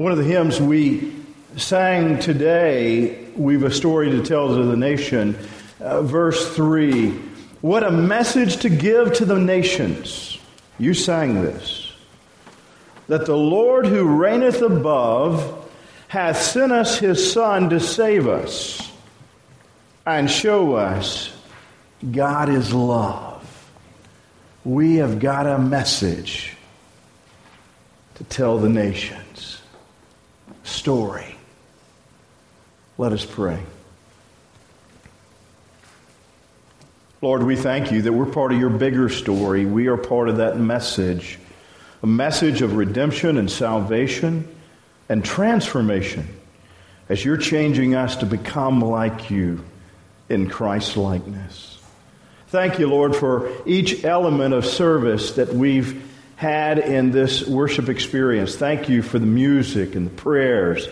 One of the hymns we sang today, We've a Story to Tell to the Nation, uh, verse 3. What a message to give to the nations. You sang this. That the Lord who reigneth above hath sent us his Son to save us and show us God is love. We have got a message to tell the nations. Story. Let us pray. Lord, we thank you that we're part of your bigger story. We are part of that message, a message of redemption and salvation and transformation as you're changing us to become like you in Christ's likeness. Thank you, Lord, for each element of service that we've had in this worship experience. Thank you for the music and the prayers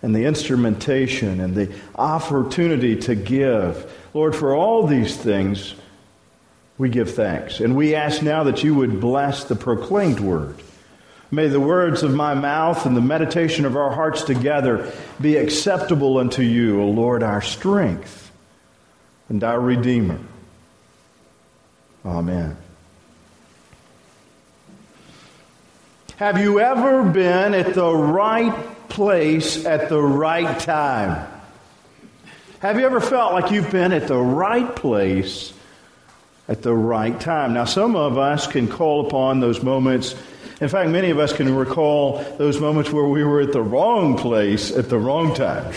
and the instrumentation and the opportunity to give. Lord, for all these things, we give thanks. And we ask now that you would bless the proclaimed word. May the words of my mouth and the meditation of our hearts together be acceptable unto you, O Lord, our strength and our Redeemer. Amen. Have you ever been at the right place at the right time? Have you ever felt like you've been at the right place at the right time? Now, some of us can call upon those moments. In fact, many of us can recall those moments where we were at the wrong place at the wrong time.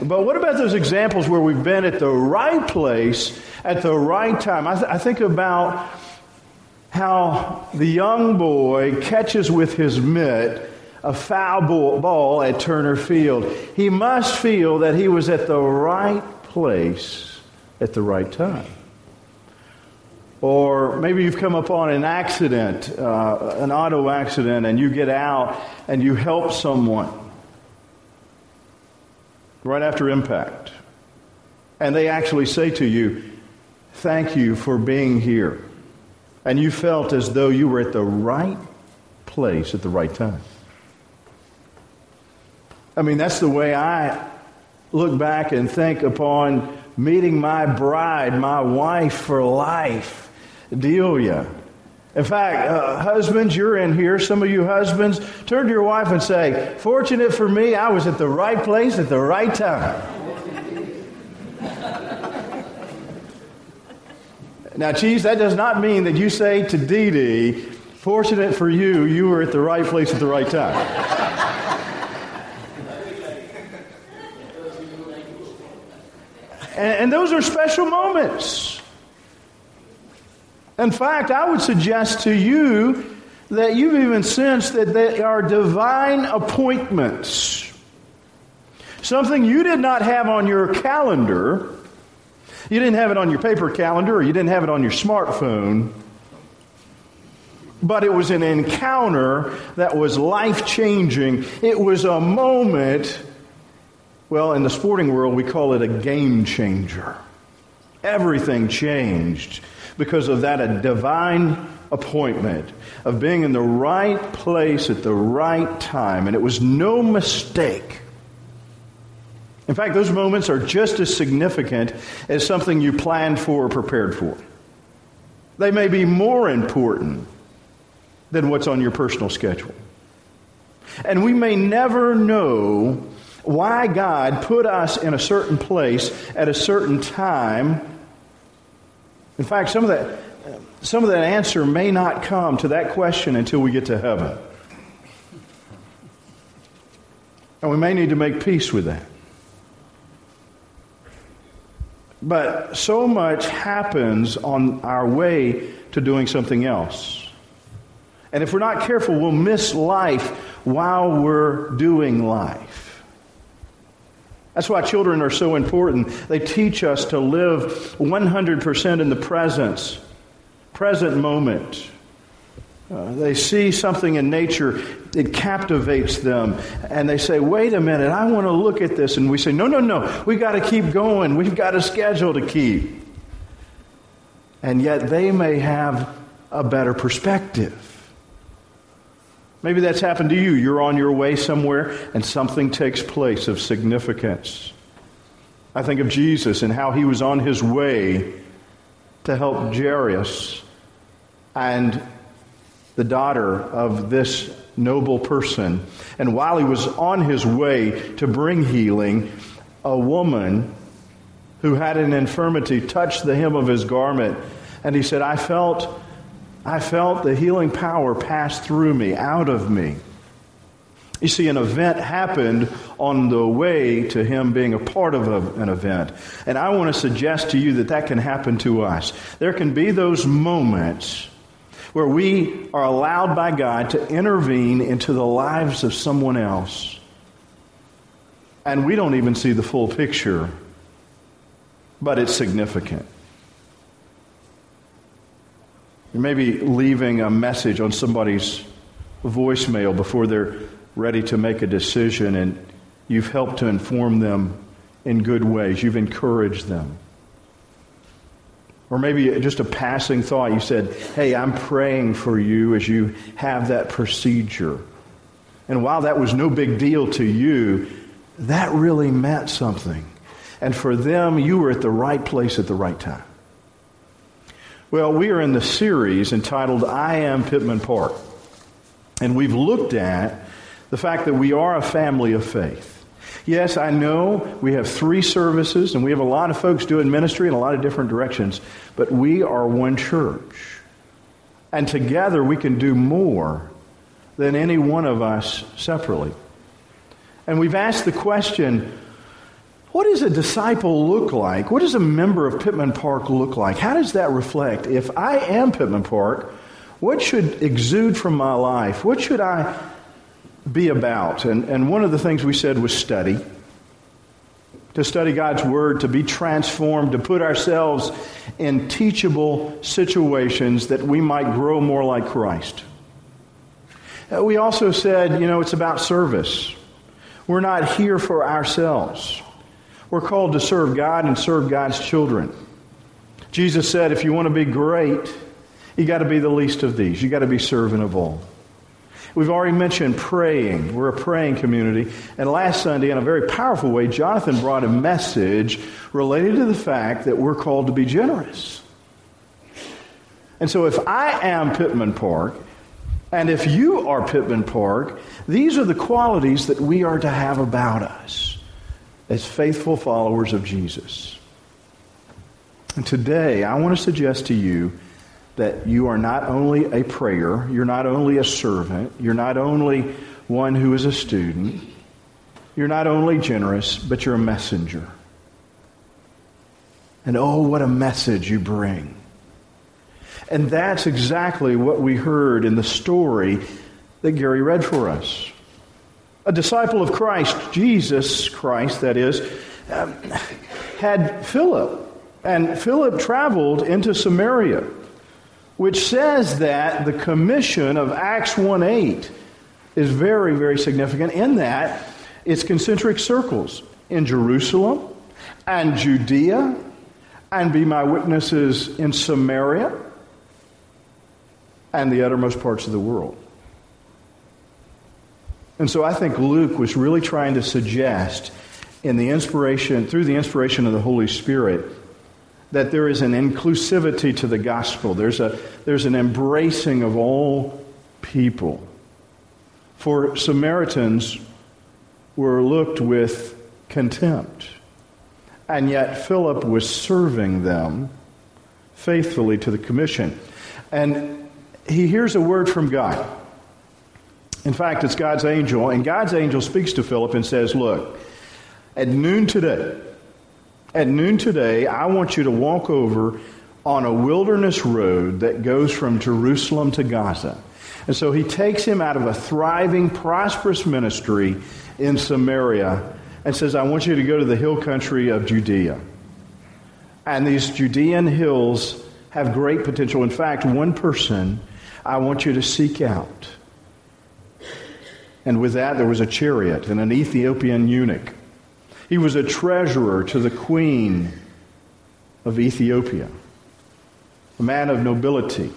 But what about those examples where we've been at the right place at the right time? I, th- I think about how the young boy catches with his mitt a foul ball at Turner Field. He must feel that he was at the right place at the right time. Or maybe you've come upon an accident, uh, an auto accident, and you get out and you help someone right after impact. And they actually say to you, Thank you for being here and you felt as though you were at the right place at the right time. I mean, that's the way I look back and think upon meeting my bride, my wife for life, Delia. In fact, uh, husbands, you're in here. Some of you husbands, turn to your wife and say, Fortunate for me, I was at the right place at the right time. Now, Cheese, that does not mean that you say to Dee Dee, fortunate for you, you were at the right place at the right time. and those are special moments. In fact, I would suggest to you that you've even sensed that they are divine appointments. Something you did not have on your calendar you didn't have it on your paper calendar or you didn't have it on your smartphone, but it was an encounter that was life changing. It was a moment, well, in the sporting world, we call it a game changer. Everything changed because of that a divine appointment of being in the right place at the right time. And it was no mistake. In fact, those moments are just as significant as something you planned for or prepared for. They may be more important than what's on your personal schedule. And we may never know why God put us in a certain place at a certain time. In fact, some of that, some of that answer may not come to that question until we get to heaven. And we may need to make peace with that. But so much happens on our way to doing something else. And if we're not careful, we'll miss life while we're doing life. That's why children are so important. They teach us to live 100% in the presence, present moment. Uh, they see something in nature, it captivates them, and they say, Wait a minute, I want to look at this. And we say, No, no, no, we've got to keep going. We've got a schedule to keep. And yet they may have a better perspective. Maybe that's happened to you. You're on your way somewhere and something takes place of significance. I think of Jesus and how he was on his way to help Jairus and the daughter of this noble person. And while he was on his way to bring healing, a woman who had an infirmity touched the hem of his garment. And he said, I felt, I felt the healing power pass through me, out of me. You see, an event happened on the way to him being a part of a, an event. And I want to suggest to you that that can happen to us. There can be those moments where we are allowed by God to intervene into the lives of someone else. And we don't even see the full picture, but it's significant. You may be leaving a message on somebody's voicemail before they're ready to make a decision, and you've helped to inform them in good ways. You've encouraged them. Or maybe just a passing thought. You said, Hey, I'm praying for you as you have that procedure. And while that was no big deal to you, that really meant something. And for them, you were at the right place at the right time. Well, we are in the series entitled I Am Pittman Park. And we've looked at the fact that we are a family of faith. Yes, I know we have three services and we have a lot of folks doing ministry in a lot of different directions, but we are one church. And together we can do more than any one of us separately. And we've asked the question what does a disciple look like? What does a member of Pittman Park look like? How does that reflect? If I am Pittman Park, what should exude from my life? What should I be about? And, and one of the things we said was study. To study God's Word, to be transformed, to put ourselves in teachable situations that we might grow more like Christ. Uh, we also said, you know, it's about service. We're not here for ourselves. We're called to serve God and serve God's children. Jesus said, if you want to be great, you got to be the least of these. You got to be servant of all. We've already mentioned praying. We're a praying community. And last Sunday, in a very powerful way, Jonathan brought a message related to the fact that we're called to be generous. And so if I am Pittman Park, and if you are Pittman Park, these are the qualities that we are to have about us as faithful followers of Jesus. And today, I want to suggest to you that you are not only a prayer, you're not only a servant, you're not only one who is a student, you're not only generous, but you're a messenger. And oh, what a message you bring. And that's exactly what we heard in the story that Gary read for us. A disciple of Christ, Jesus Christ, that is, um, had Philip. And Philip traveled into Samaria which says that the commission of Acts 1 8 is very, very significant in that it's concentric circles in Jerusalem and Judea and be my witnesses in Samaria and the uttermost parts of the world. And so I think Luke was really trying to suggest in the inspiration, through the inspiration of the Holy Spirit, that there is an inclusivity to the gospel. There's, a, there's an embracing of all people. For Samaritans were looked with contempt. And yet Philip was serving them faithfully to the commission. And he hears a word from God. In fact, it's God's angel, and God's angel speaks to Philip and says, Look, at noon today, at noon today, I want you to walk over on a wilderness road that goes from Jerusalem to Gaza. And so he takes him out of a thriving, prosperous ministry in Samaria and says, I want you to go to the hill country of Judea. And these Judean hills have great potential. In fact, one person I want you to seek out. And with that, there was a chariot and an Ethiopian eunuch he was a treasurer to the queen of Ethiopia, a man of nobility,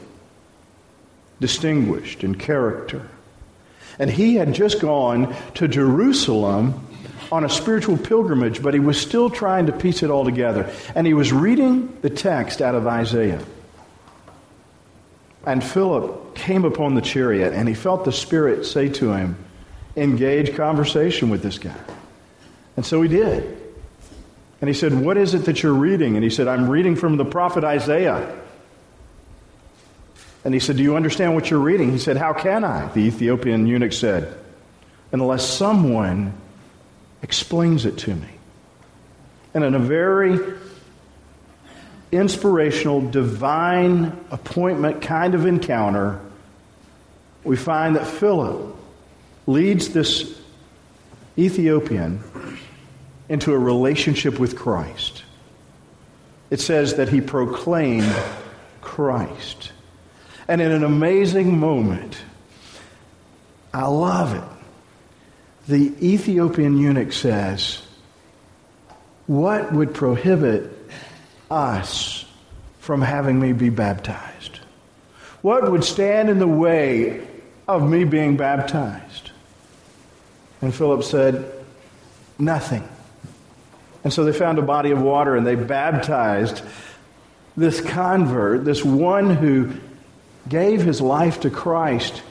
distinguished in character. And he had just gone to Jerusalem on a spiritual pilgrimage, but he was still trying to piece it all together. And he was reading the text out of Isaiah. And Philip came upon the chariot, and he felt the Spirit say to him, Engage conversation with this guy. And so he did. And he said, What is it that you're reading? And he said, I'm reading from the prophet Isaiah. And he said, Do you understand what you're reading? He said, How can I? The Ethiopian eunuch said, Unless someone explains it to me. And in a very inspirational, divine appointment kind of encounter, we find that Philip leads this Ethiopian into a relationship with Christ. It says that he proclaimed Christ. And in an amazing moment, I love it. The Ethiopian eunuch says, What would prohibit us from having me be baptized? What would stand in the way of me being baptized? And Philip said, Nothing. And so they found a body of water and they baptized this convert, this one who gave his life to Christ.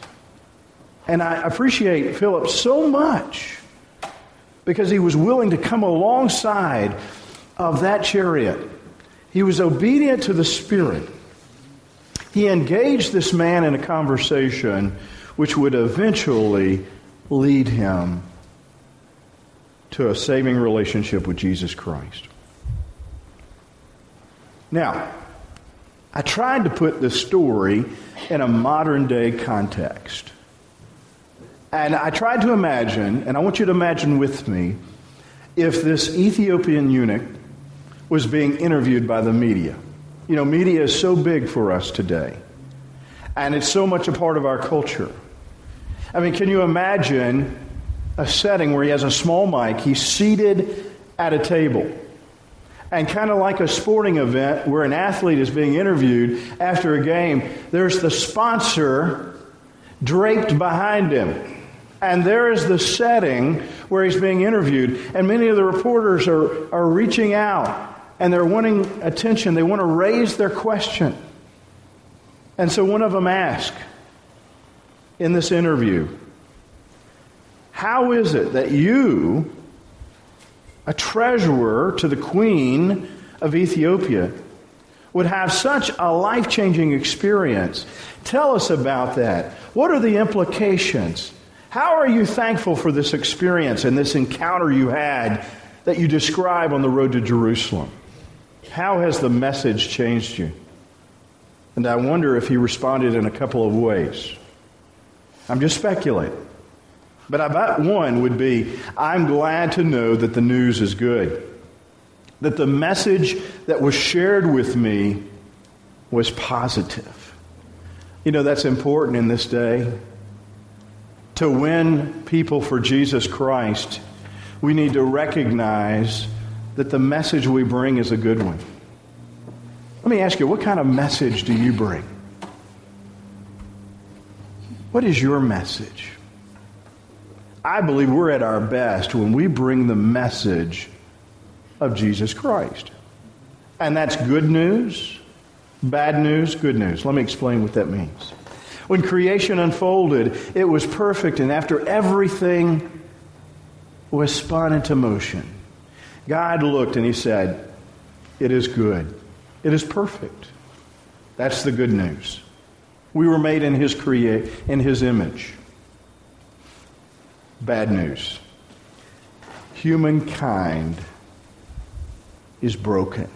And I appreciate Philip so much because he was willing to come alongside of that chariot. He was obedient to the Spirit. He engaged this man in a conversation which would eventually lead him to a saving relationship with Jesus Christ. Now, I tried to put this story in a modern day context. And I tried to imagine, and I want you to imagine with me, if this Ethiopian eunuch was being interviewed by the media. You know, media is so big for us today, and it's so much a part of our culture. I mean, can you imagine a setting where he has a small mic, he's seated at a table? And kind of like a sporting event where an athlete is being interviewed after a game, there's the sponsor draped behind him. And there is the setting where he's being interviewed. And many of the reporters are, are reaching out and they're wanting attention. They want to raise their question. And so one of them asked in this interview, How is it that you, a treasurer to the queen of Ethiopia, would have such a life changing experience? Tell us about that. What are the implications? How are you thankful for this experience and this encounter you had that you describe on the road to Jerusalem? How has the message changed you? And I wonder if he responded in a couple of ways. I'm just speculating. But I bet one would be I'm glad to know that the news is good. That the message that was shared with me was positive. You know, that's important in this day to win people for Jesus Christ, we need to recognize that the message we bring is a good one. Let me ask you, what kind of message do you bring? What is your message? I believe we're at our best when we bring the message of Jesus Christ. And that's good news, bad news, good news. Let me explain what that means. When creation unfolded, it was perfect, and after everything was spun into motion, God looked and He said, It is good. It is perfect. That's the good news. We were made in His create in His image. Bad news. Humankind is broken.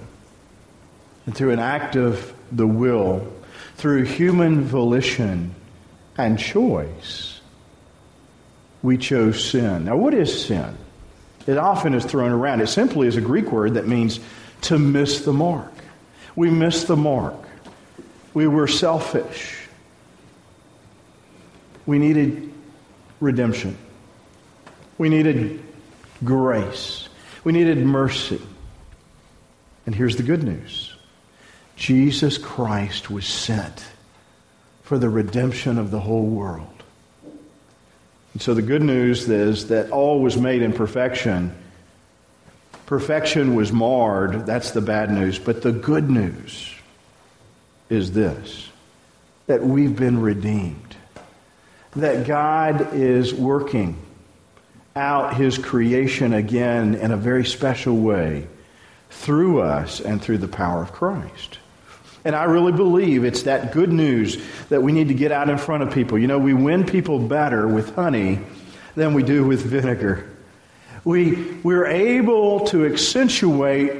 And through an act of the will, through human volition and choice, we chose sin. Now, what is sin? It often is thrown around. It simply is a Greek word that means to miss the mark. We missed the mark. We were selfish. We needed redemption. We needed grace. We needed mercy. And here's the good news Jesus Christ was sent for the redemption of the whole world. And so the good news is that all was made in perfection. Perfection was marred. That's the bad news. But the good news is this that we've been redeemed, that God is working out his creation again in a very special way through us and through the power of Christ. And I really believe it's that good news that we need to get out in front of people. You know, we win people better with honey than we do with vinegar. We, we're able to accentuate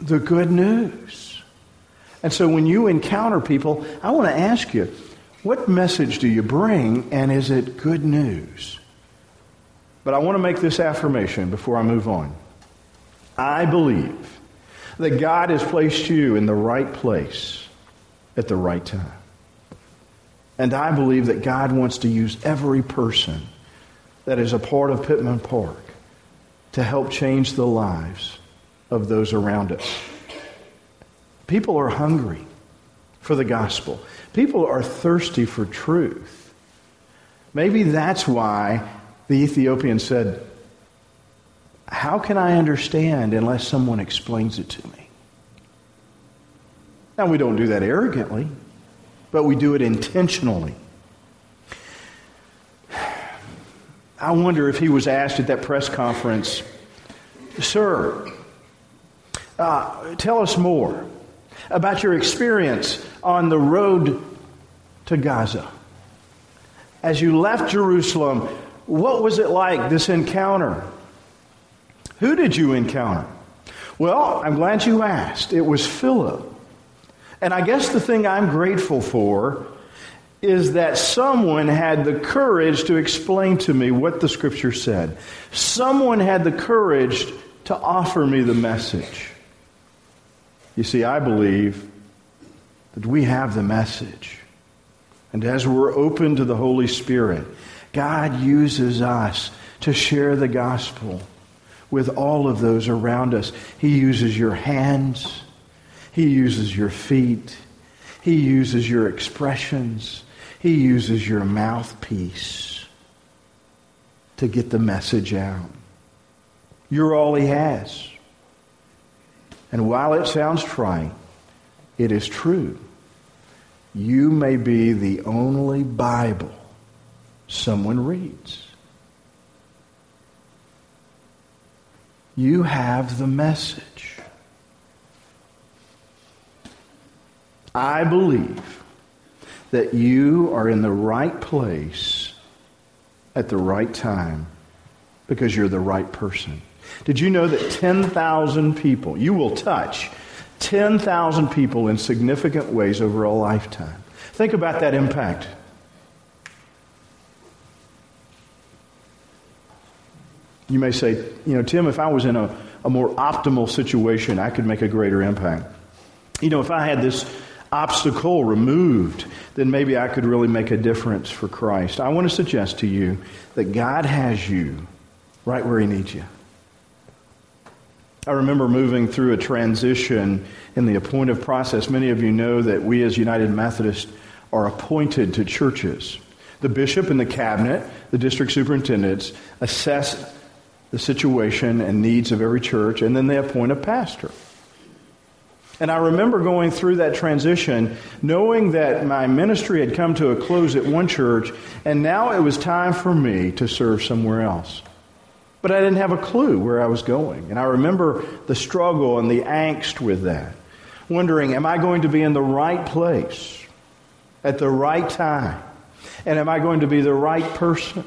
the good news. And so when you encounter people, I want to ask you, what message do you bring, and is it good news? But I want to make this affirmation before I move on. I believe that God has placed you in the right place at the right time. And I believe that God wants to use every person that is a part of Pittman Park to help change the lives of those around us. People are hungry for the gospel. People are thirsty for truth. Maybe that's why the Ethiopian said, how can I understand unless someone explains it to me? Now, we don't do that arrogantly, but we do it intentionally. I wonder if he was asked at that press conference, Sir, uh, tell us more about your experience on the road to Gaza. As you left Jerusalem, what was it like, this encounter? Who did you encounter? Well, I'm glad you asked. It was Philip. And I guess the thing I'm grateful for is that someone had the courage to explain to me what the scripture said. Someone had the courage to offer me the message. You see, I believe that we have the message. And as we're open to the Holy Spirit, God uses us to share the gospel with all of those around us. He uses your hands, He uses your feet, He uses your expressions, He uses your mouthpiece to get the message out. You're all He has. And while it sounds trite, it is true. You may be the only Bible someone reads. You have the message. I believe that you are in the right place at the right time because you're the right person. Did you know that 10,000 people, you will touch 10,000 people in significant ways over a lifetime? Think about that impact. You may say, you know, Tim, if I was in a, a more optimal situation, I could make a greater impact. You know, if I had this obstacle removed, then maybe I could really make a difference for Christ. I want to suggest to you that God has you right where He needs you. I remember moving through a transition in the appointive process. Many of you know that we as United Methodists are appointed to churches. The bishop and the cabinet, the district superintendents, assess the situation and needs of every church, and then they appoint a pastor. And I remember going through that transition, knowing that my ministry had come to a close at one church, and now it was time for me to serve somewhere else. But I didn't have a clue where I was going. And I remember the struggle and the angst with that, wondering, am I going to be in the right place at the right time? And am I going to be the right person?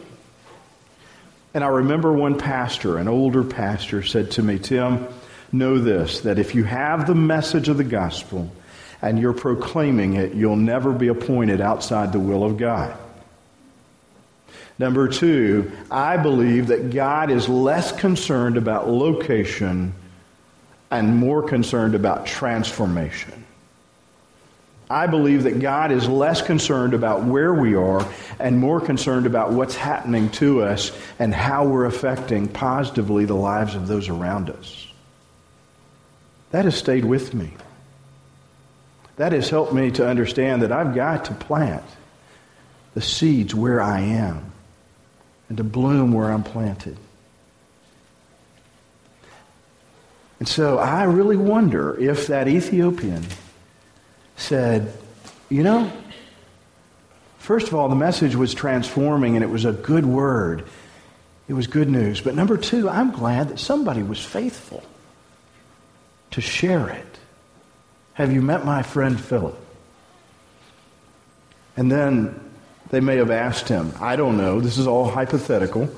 And I remember one pastor, an older pastor, said to me, Tim, know this, that if you have the message of the gospel and you're proclaiming it, you'll never be appointed outside the will of God. Number two, I believe that God is less concerned about location and more concerned about transformation. I believe that God is less concerned about where we are and more concerned about what's happening to us and how we're affecting positively the lives of those around us. That has stayed with me. That has helped me to understand that I've got to plant the seeds where I am and to bloom where I'm planted. And so I really wonder if that Ethiopian said, you know, first of all, the message was transforming and it was a good word. It was good news. But number two, I'm glad that somebody was faithful to share it. Have you met my friend Philip? And then they may have asked him, I don't know, this is all hypothetical.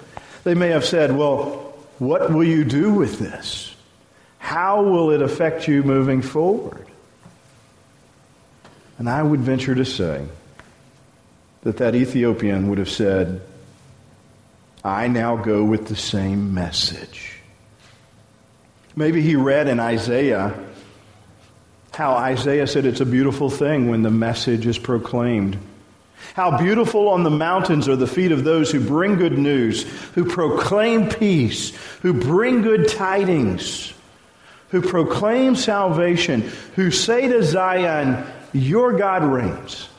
They may have said, Well, what will you do with this? How will it affect you moving forward? And I would venture to say that that Ethiopian would have said, I now go with the same message. Maybe he read in Isaiah how Isaiah said it's a beautiful thing when the message is proclaimed. How beautiful on the mountains are the feet of those who bring good news, who proclaim peace, who bring good tidings, who proclaim salvation, who say to Zion, Your God reigns.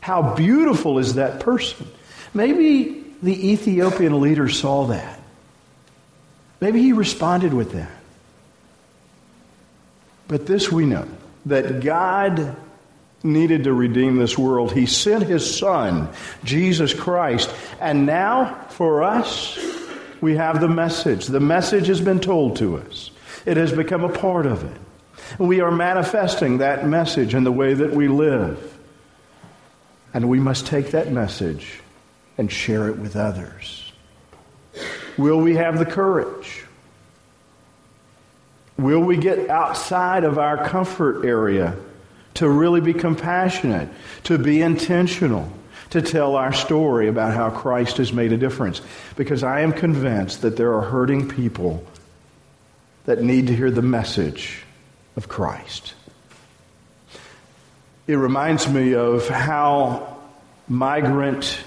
How beautiful is that person? Maybe the Ethiopian leader saw that. Maybe he responded with that. But this we know that God needed to redeem this world. He sent his son, Jesus Christ. And now, for us, we have the message. The message has been told to us, it has become a part of it. We are manifesting that message in the way that we live. And we must take that message and share it with others. Will we have the courage? Will we get outside of our comfort area to really be compassionate, to be intentional, to tell our story about how Christ has made a difference? Because I am convinced that there are hurting people that need to hear the message of Christ. It reminds me of how migrant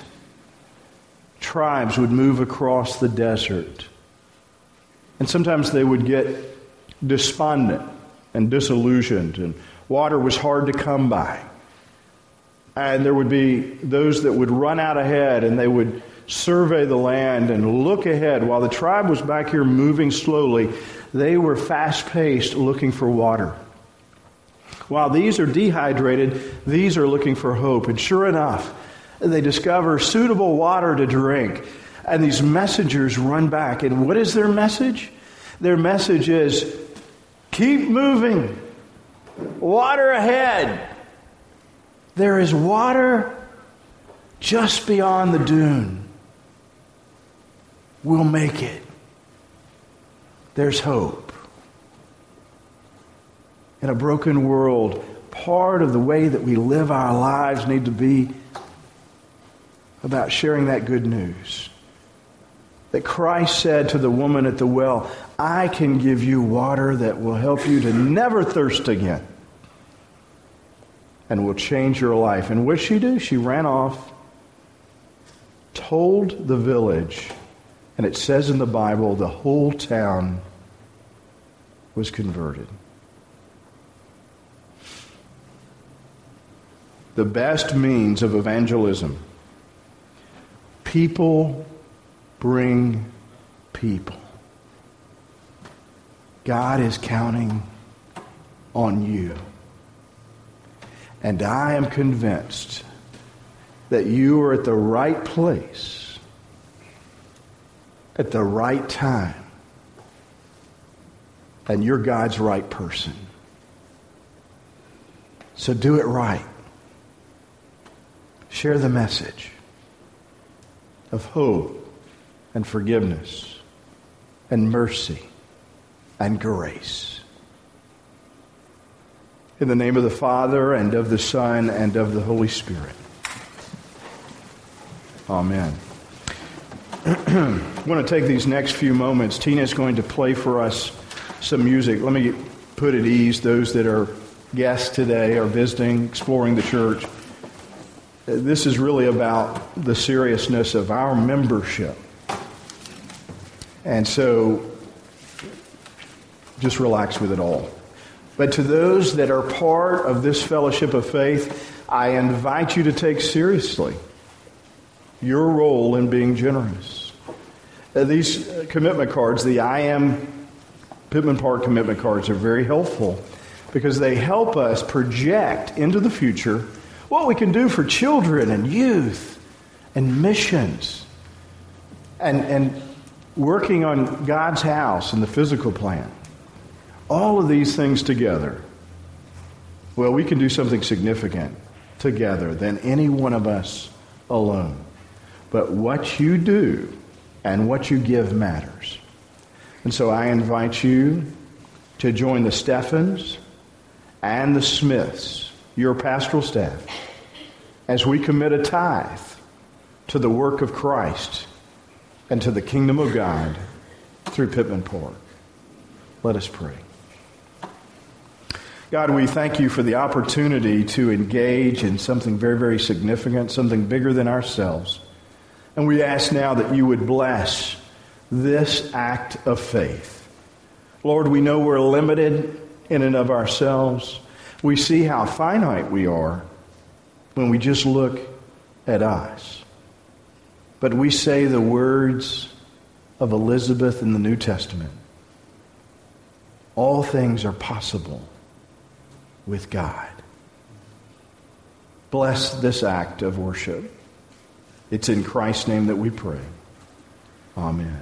tribes would move across the desert. And sometimes they would get despondent and disillusioned, and water was hard to come by. And there would be those that would run out ahead and they would survey the land and look ahead. While the tribe was back here moving slowly, they were fast paced looking for water. While these are dehydrated, these are looking for hope. And sure enough, they discover suitable water to drink. And these messengers run back. And what is their message? Their message is Keep moving. Water ahead. There is water just beyond the dune. We'll make it. There's hope. In a broken world, part of the way that we live our lives need to be about sharing that good news. That Christ said to the woman at the well, I can give you water that will help you to never thirst again and will change your life. And what she do? She ran off, told the village, and it says in the Bible the whole town was converted. The best means of evangelism. People bring people. God is counting on you. And I am convinced that you are at the right place at the right time. And you're God's right person. So do it right. Share the message of hope and forgiveness and mercy and grace. In the name of the Father, and of the Son, and of the Holy Spirit. Amen. I want to take these next few moments. Tina is going to play for us some music. Let me put at ease those that are guests today, are visiting, exploring the church. This is really about the seriousness of our membership. And so just relax with it all. But to those that are part of this fellowship of faith, I invite you to take seriously your role in being generous. Uh, these uh, commitment cards, the I am Pittman Park commitment cards, are very helpful because they help us project into the future what we can do for children and youth and missions and, and working on God's house and the physical plan. All of these things together, well, we can do something significant together than any one of us alone. But what you do and what you give matters. And so I invite you to join the Stephens and the Smiths, your pastoral staff, as we commit a tithe to the work of Christ and to the kingdom of God through Pittman Park. Let us pray. God, we thank you for the opportunity to engage in something very, very significant, something bigger than ourselves. And we ask now that you would bless this act of faith. Lord, we know we're limited in and of ourselves. We see how finite we are when we just look at us. But we say the words of Elizabeth in the New Testament all things are possible with God. Bless this act of worship. It's in Christ's name that we pray. Amen.